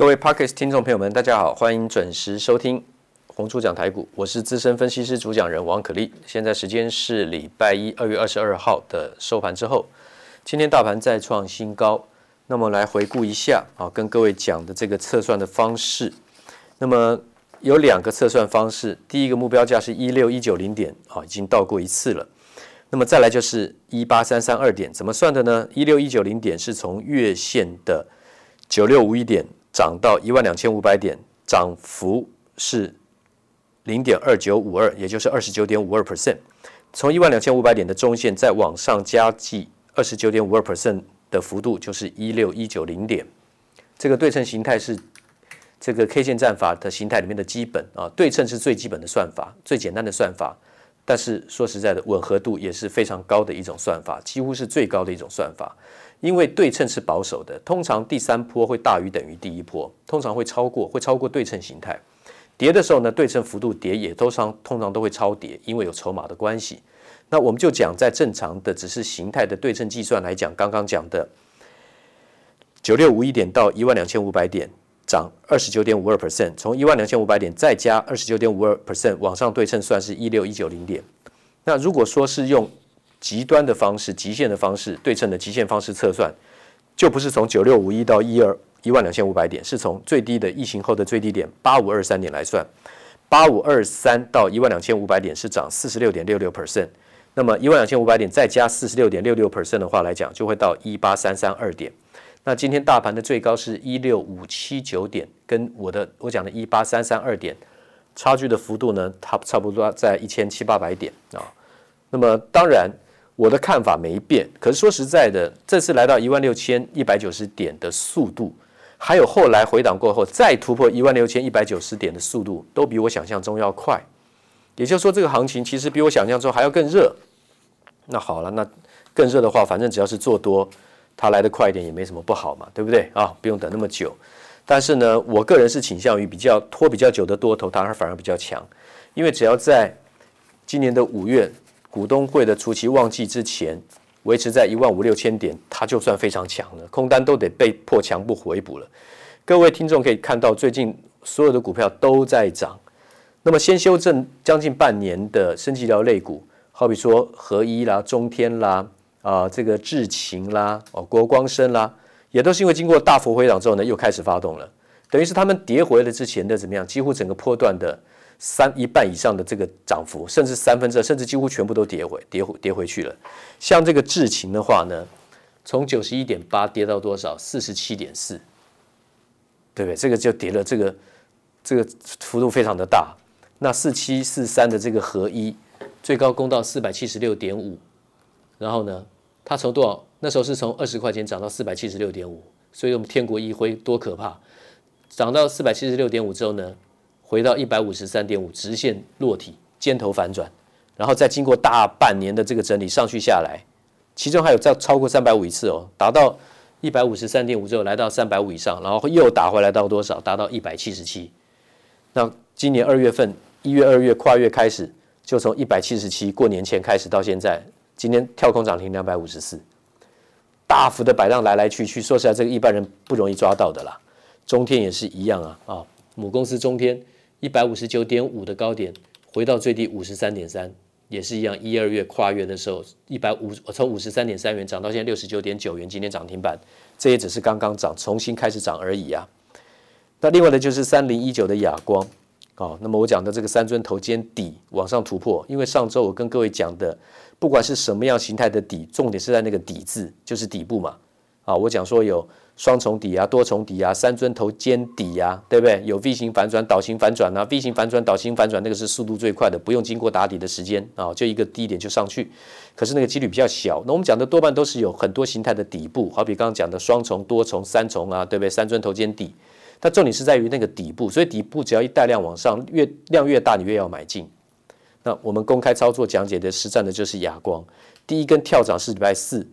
各位 Podcast 听众朋友们，大家好，欢迎准时收听红猪讲台股，我是资深分析师主讲人王可立。现在时间是礼拜一，二月二十二号的收盘之后，今天大盘再创新高。那么来回顾一下啊，跟各位讲的这个测算的方式。那么有两个测算方式，第一个目标价是一六一九零点啊，已经到过一次了。那么再来就是一八三三二点，怎么算的呢？一六一九零点是从月线的九六五一点。涨到一万两千五百点，涨幅是零点二九五二，也就是二十九点五二 percent。从一万两千五百点的中线再往上加计二十九点五二 percent 的幅度，就是一六一九零点。这个对称形态是这个 K 线战法的形态里面的基本啊，对称是最基本的算法，最简单的算法。但是说实在的，吻合度也是非常高的一种算法，几乎是最高的一种算法。因为对称是保守的，通常第三波会大于等于第一波，通常会超过，会超过对称形态。跌的时候呢，对称幅度跌也通常通常都会超跌，因为有筹码的关系。那我们就讲在正常的只是形态的对称计算来讲，刚刚讲的九六五一点到一万两千五百点，涨二十九点五二 percent，从一万两千五百点再加二十九点五二 percent 往上对称，算是一六一九零点。那如果说是用极端的方式，极限的方式，对称的极限方式测算，就不是从九六五一到一二一万两千五百点，是从最低的疫情后的最低点八五二三点来算，八五二三到一万两千五百点是涨四十六点六六 percent，那么一万两千五百点再加四十六点六六 percent 的话来讲，就会到一八三三二点。那今天大盘的最高是一六五七九点，跟我的我讲的一八三三二点差距的幅度呢，它差不多在一千七八百点啊。那么当然。我的看法没变，可是说实在的，这次来到一万六千一百九十点的速度，还有后来回档过后再突破一万六千一百九十点的速度，都比我想象中要快。也就是说，这个行情其实比我想象中还要更热。那好了，那更热的话，反正只要是做多，它来得快一点也没什么不好嘛，对不对啊？不用等那么久。但是呢，我个人是倾向于比较拖比较久的多头，它反而比较强，因为只要在今年的五月。股东会的除息旺季之前，维持在一万五六千点，它就算非常强了，空单都得被迫强不回补了。各位听众可以看到，最近所有的股票都在涨。那么先修正将近半年的生技医疗类股，好比说合一啦、中天啦、啊这个智勤啦、哦国光生啦，也都是因为经过大幅回档之后呢，又开始发动了，等于是他们跌回了之前的怎么样？几乎整个波段的。三一半以上的这个涨幅，甚至三分之二，甚至几乎全部都跌回跌回跌回去了。像这个智勤的话呢，从九十一点八跌到多少？四十七点四，对不对？这个就跌了，这个这个幅度非常的大。那四七四三的这个合一，最高攻到四百七十六点五，然后呢，它从多少？那时候是从二十块钱涨到四百七十六点五，所以我们天国一挥多可怕！涨到四百七十六点五之后呢？回到一百五十三点五，直线落体，尖头反转，然后再经过大半年的这个整理上去下来，其中还有再超过三百五一次哦，达到一百五十三点五之后来到三百五以上，然后又打回来到多少？达到一百七十七。那今年二月份一月、二月跨月开始，就从一百七十七过年前开始到现在，今天跳空涨停两百五十四，大幅的摆荡来来去去，说实在，这个一般人不容易抓到的啦。中天也是一样啊啊，母公司中天。一百五十九点五的高点，回到最低五十三点三，也是一样。一二月跨越的时候，一百五从五十三点三元涨到现在六十九点九元，今天涨停板，这也只是刚刚涨，重新开始涨而已啊。那另外的就是三零一九的亚光，哦，那么我讲的这个三尊头肩底往上突破，因为上周我跟各位讲的，不管是什么样形态的底，重点是在那个底字，就是底部嘛。啊，我讲说有。双重底啊，多重底啊，三尊头肩底啊，对不对？有 V 型反转、倒型反转啊，V 型反转、倒型反转，那个是速度最快的，不用经过打底的时间啊，就一个低点就上去。可是那个几率比较小。那我们讲的多半都是有很多形态的底部，好比刚刚讲的双重、多重、三重啊，对不对？三尊头肩底，它重点是在于那个底部，所以底部只要一带量往上，越量越大，你越要买进。那我们公开操作讲解的实战的就是亚光，第一根跳涨是礼拜四，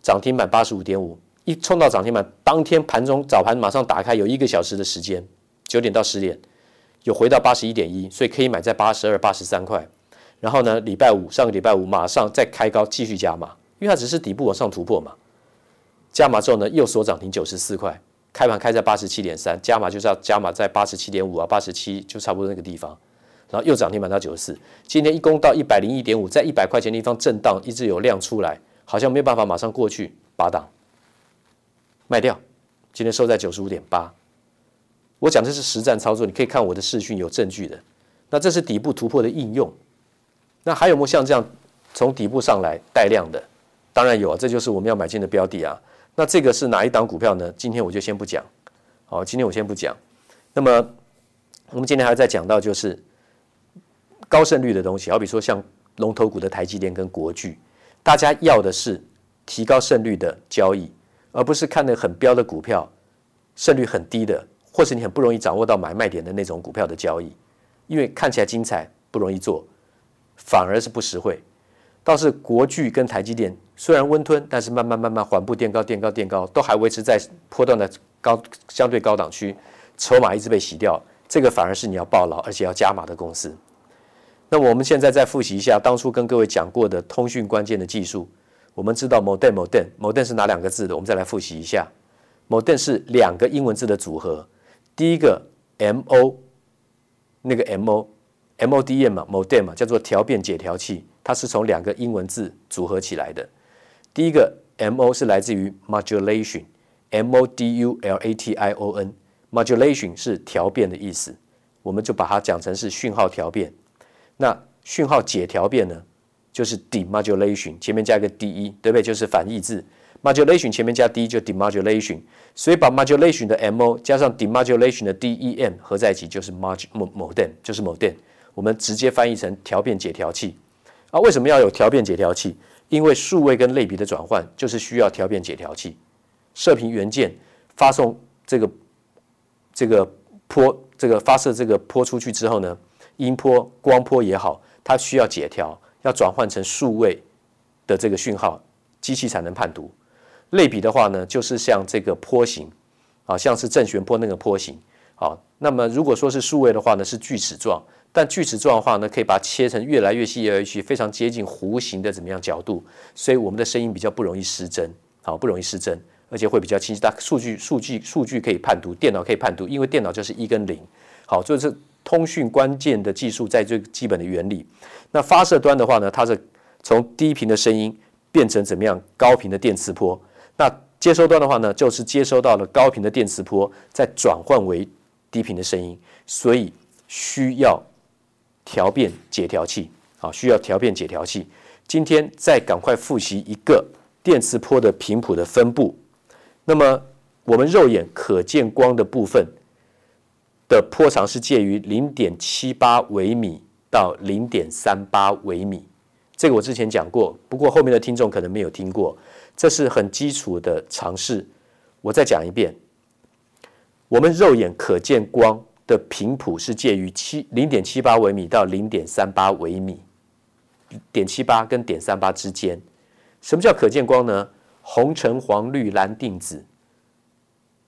涨停板八十五点五。一冲到涨停板，当天盘中早盘马上打开，有一个小时的时间，九点到十点，有回到八十一点一，所以可以买在八十二、八十三块。然后呢，礼拜五上个礼拜五马上再开高继续加码，因为它只是底部往上突破嘛。加码之后呢，又锁涨停九十四块，开盘开在八十七点三，加码就是要加码在八十七点五啊，八十七就差不多那个地方，然后又涨停板到九十四，今天一攻到一百零一点五，在一百块钱的地方震荡，一直有量出来，好像没有办法马上过去，拔档卖掉，今天收在九十五点八。我讲的是实战操作，你可以看我的视讯有证据的。那这是底部突破的应用，那还有没有像这样从底部上来带量的？当然有啊，这就是我们要买进的标的啊。那这个是哪一档股票呢？今天我就先不讲。好，今天我先不讲。那么我们今天还要再讲到就是高胜率的东西，好比说像龙头股的台积电跟国巨，大家要的是提高胜率的交易，而不是看那很标的股票，胜率很低的，或是你很不容易掌握到买卖点的那种股票的交易。因为看起来精彩，不容易做，反而是不实惠。倒是国巨跟台积电虽然温吞，但是慢慢慢慢缓步垫高、垫高、垫高，都还维持在波段的高相对高档区，筹码一直被洗掉。这个反而是你要抱牢而且要加码的公司。那我们现在再复习一下当初跟各位讲过的通讯关键的技术。我们知道 modem modem modem 是哪两个字的？我们再来复习一下，modem 是两个英文字的组合，第一个 M O。那个 M O M O D M 嘛，modem 嘛，叫做调变解调器，它是从两个英文字组合起来的。第一个 M O 是来自于 modulation，M O D U L A T I O N，modulation 是调变的意思，我们就把它讲成是讯号调变。那讯号解调变呢，就是 demodulation，前面加个 D E，对不对？就是反义字。modulation 前面加 D 就 demodulation，所以把 modulation 的 MO 加上 demodulation 的 DEM 合在一起就是 mod modem，就是 modem。我们直接翻译成调变解调器。啊，为什么要有调变解调器？因为数位跟类比的转换就是需要调变解调器。射频元件发送这个这个波，这个发射这个波出去之后呢，音波、光波也好，它需要解调，要转换成数位的这个讯号，机器才能判读。类比的话呢，就是像这个坡形，啊，像是正弦波那个坡形，好，那么如果说是数位的话呢，是锯齿状，但锯齿状的话呢，可以把它切成越来越细、越来越细，非常接近弧形的怎么样角度，所以我们的声音比较不容易失真，好，不容易失真，而且会比较清晰。大数据、数据、数据可以判读，电脑可以判读，因为电脑就是一跟零，好，就是通讯关键的技术在最基本的原理。那发射端的话呢，它是从低频的声音变成怎么样高频的电磁波。那接收端的话呢，就是接收到了高频的电磁波，再转换为低频的声音，所以需要调变解调器，啊，需要调变解调器。今天再赶快复习一个电磁波的频谱的分布。那么我们肉眼可见光的部分的波长是介于零点七八微米到零点三八微米，这个我之前讲过，不过后面的听众可能没有听过。这是很基础的常识，我再讲一遍。我们肉眼可见光的频谱是介于七零点七八微米到零点三八微米，点七八跟点三八之间。什么叫可见光呢？红、橙、黄、绿、蓝、靛、紫，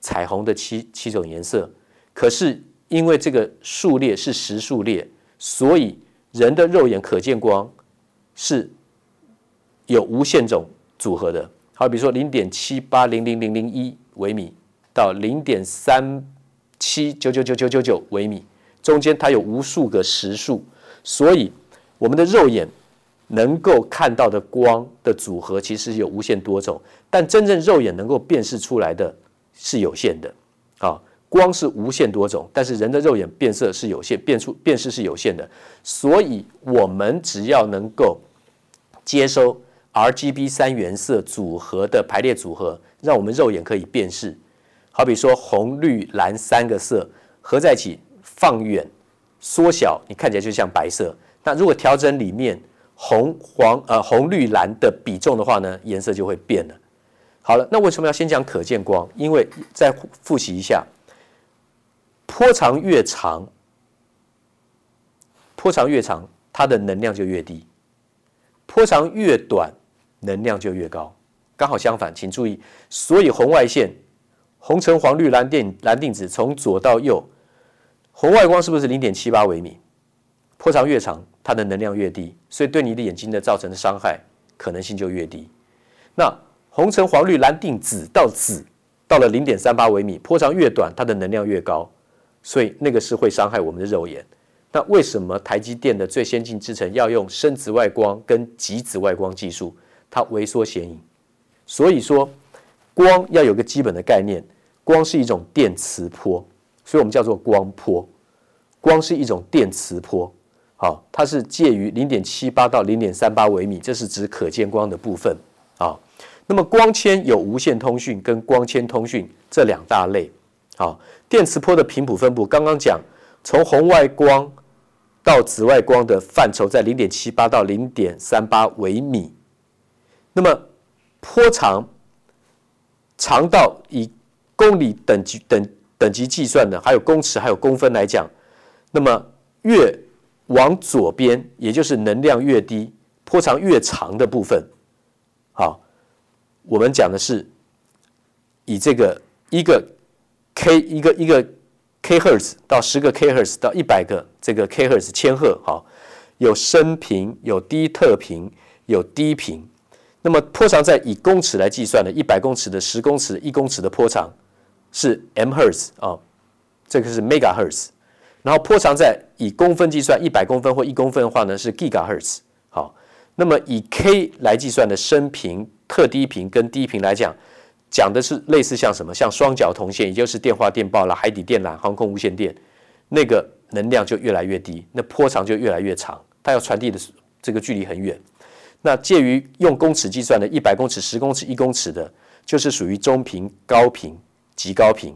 彩虹的七七种颜色。可是因为这个数列是实数列，所以人的肉眼可见光是有无限种组合的。好，比如说零点七八零零零零一微米到零点三七九九九九九九微米，中间它有无数个实数，所以我们的肉眼能够看到的光的组合其实有无限多种，但真正肉眼能够辨识出来的是有限的。啊，光是无限多种，但是人的肉眼变色是有限，变出辨识是有限的，所以我们只要能够接收。RGB 三原色组合的排列组合，让我们肉眼可以辨识。好比说红、绿、蓝三个色合在一起，放远、缩小，你看起来就像白色。那如果调整里面红、黄、呃红、绿、蓝的比重的话呢，颜色就会变了。好了，那为什么要先讲可见光？因为再复习一下，波长越长，波长越长，它的能量就越低；波长越短。能量就越高，刚好相反，请注意。所以红外线，红橙黄绿蓝靛蓝靛紫，从左到右，红外光是不是零点七八微米？波长越长，它的能量越低，所以对你的眼睛的造成的伤害可能性就越低。那红橙黄绿蓝靛紫到紫，到了零点三八微米，波长越短，它的能量越高，所以那个是会伤害我们的肉眼。那为什么台积电的最先进制程要用深紫外光跟极紫外光技术？它微缩显影。所以说，光要有个基本的概念，光是一种电磁波，所以我们叫做光波。光是一种电磁波，好，它是介于零点七八到零点三八微米，这是指可见光的部分啊。那么光纤有无线通讯跟光纤通讯这两大类。好，电磁波的频谱分布，刚刚讲从红外光。到紫外光的范畴在零点七八到零点三八微米，那么波长长到以公里等级等等级计算的，还有公尺还有公分来讲，那么越往左边，也就是能量越低，波长越长的部分，好，我们讲的是以这个一个 K 一个一个。k 赫兹到十个 k 赫兹到一百个这个 k 赫兹千赫，好，有深频，有低特频，有低频。那么波长在以公尺来计算的，一百公尺的、十公尺、一公尺的波长是 m 赫兹啊，这个是 mega 赫兹。然后波长在以公分计算，一百公分或一公分的话呢是 giga 赫兹。好，那么以 k 来计算的深频、特低频跟低频来讲。讲的是类似像什么，像双绞铜线，也就是电话、电报啦、海底电缆、航空无线电，那个能量就越来越低，那波长就越来越长，它要传递的这个距离很远。那介于用公尺计算的，一百公尺、十公尺、一公尺的，就是属于中频、高频、极高频。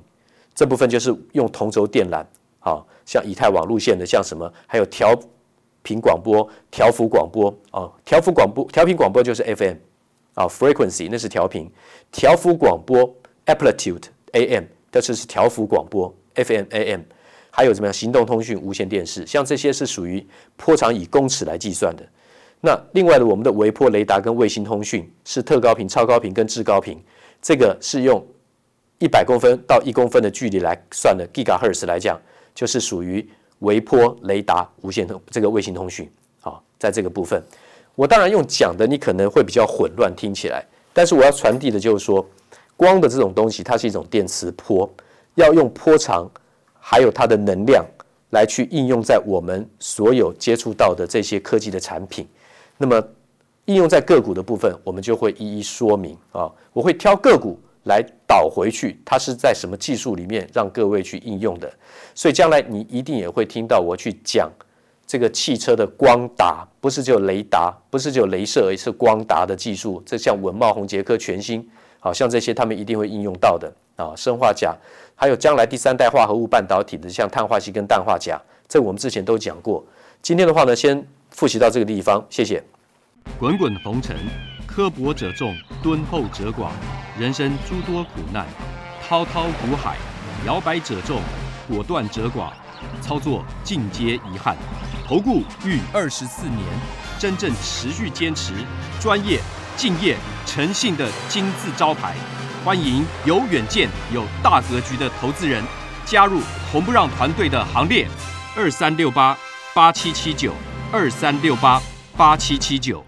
这部分就是用同轴电缆，好，像以太网路线的，像什么，还有调频广播、调幅广播啊，调幅广播、调频广播就是 FM。啊，frequency 那是调频，调幅广播 amplitude AM，这是是调幅广播 FM AM，还有怎么样？行动通讯、无线电视，像这些是属于波长以公尺来计算的。那另外的，我们的微波雷达跟卫星通讯是特高频、超高频跟至高频，这个是用一百公分到一公分的距离来算的，gigahertz 来讲，就是属于微波雷达、无线通这个卫星通讯。好，在这个部分。我当然用讲的，你可能会比较混乱，听起来。但是我要传递的就是说，光的这种东西，它是一种电磁波，要用波长，还有它的能量来去应用在我们所有接触到的这些科技的产品。那么应用在个股的部分，我们就会一一说明啊。我会挑个股来导回去，它是在什么技术里面让各位去应用的。所以将来你一定也会听到我去讲。这个汽车的光达不是只有雷达，不是只有镭射，而是光达的技术。这像稳懋红杰科全新，好像这些他们一定会应用到的啊。砷化镓，还有将来第三代化合物半导体的，像碳化矽跟氮化镓，这我们之前都讲过。今天的话呢，先复习到这个地方，谢谢。滚滚红尘，刻薄者众，敦厚者寡；人生诸多苦难，滔滔苦海，摇摆者众，果断者寡。操作尽皆遗憾。投顾逾二十四年，真正持续坚持、专业、敬业、诚信的金字招牌。欢迎有远见、有大格局的投资人加入红不让团队的行列。二三六八八七七九，二三六八八七七九。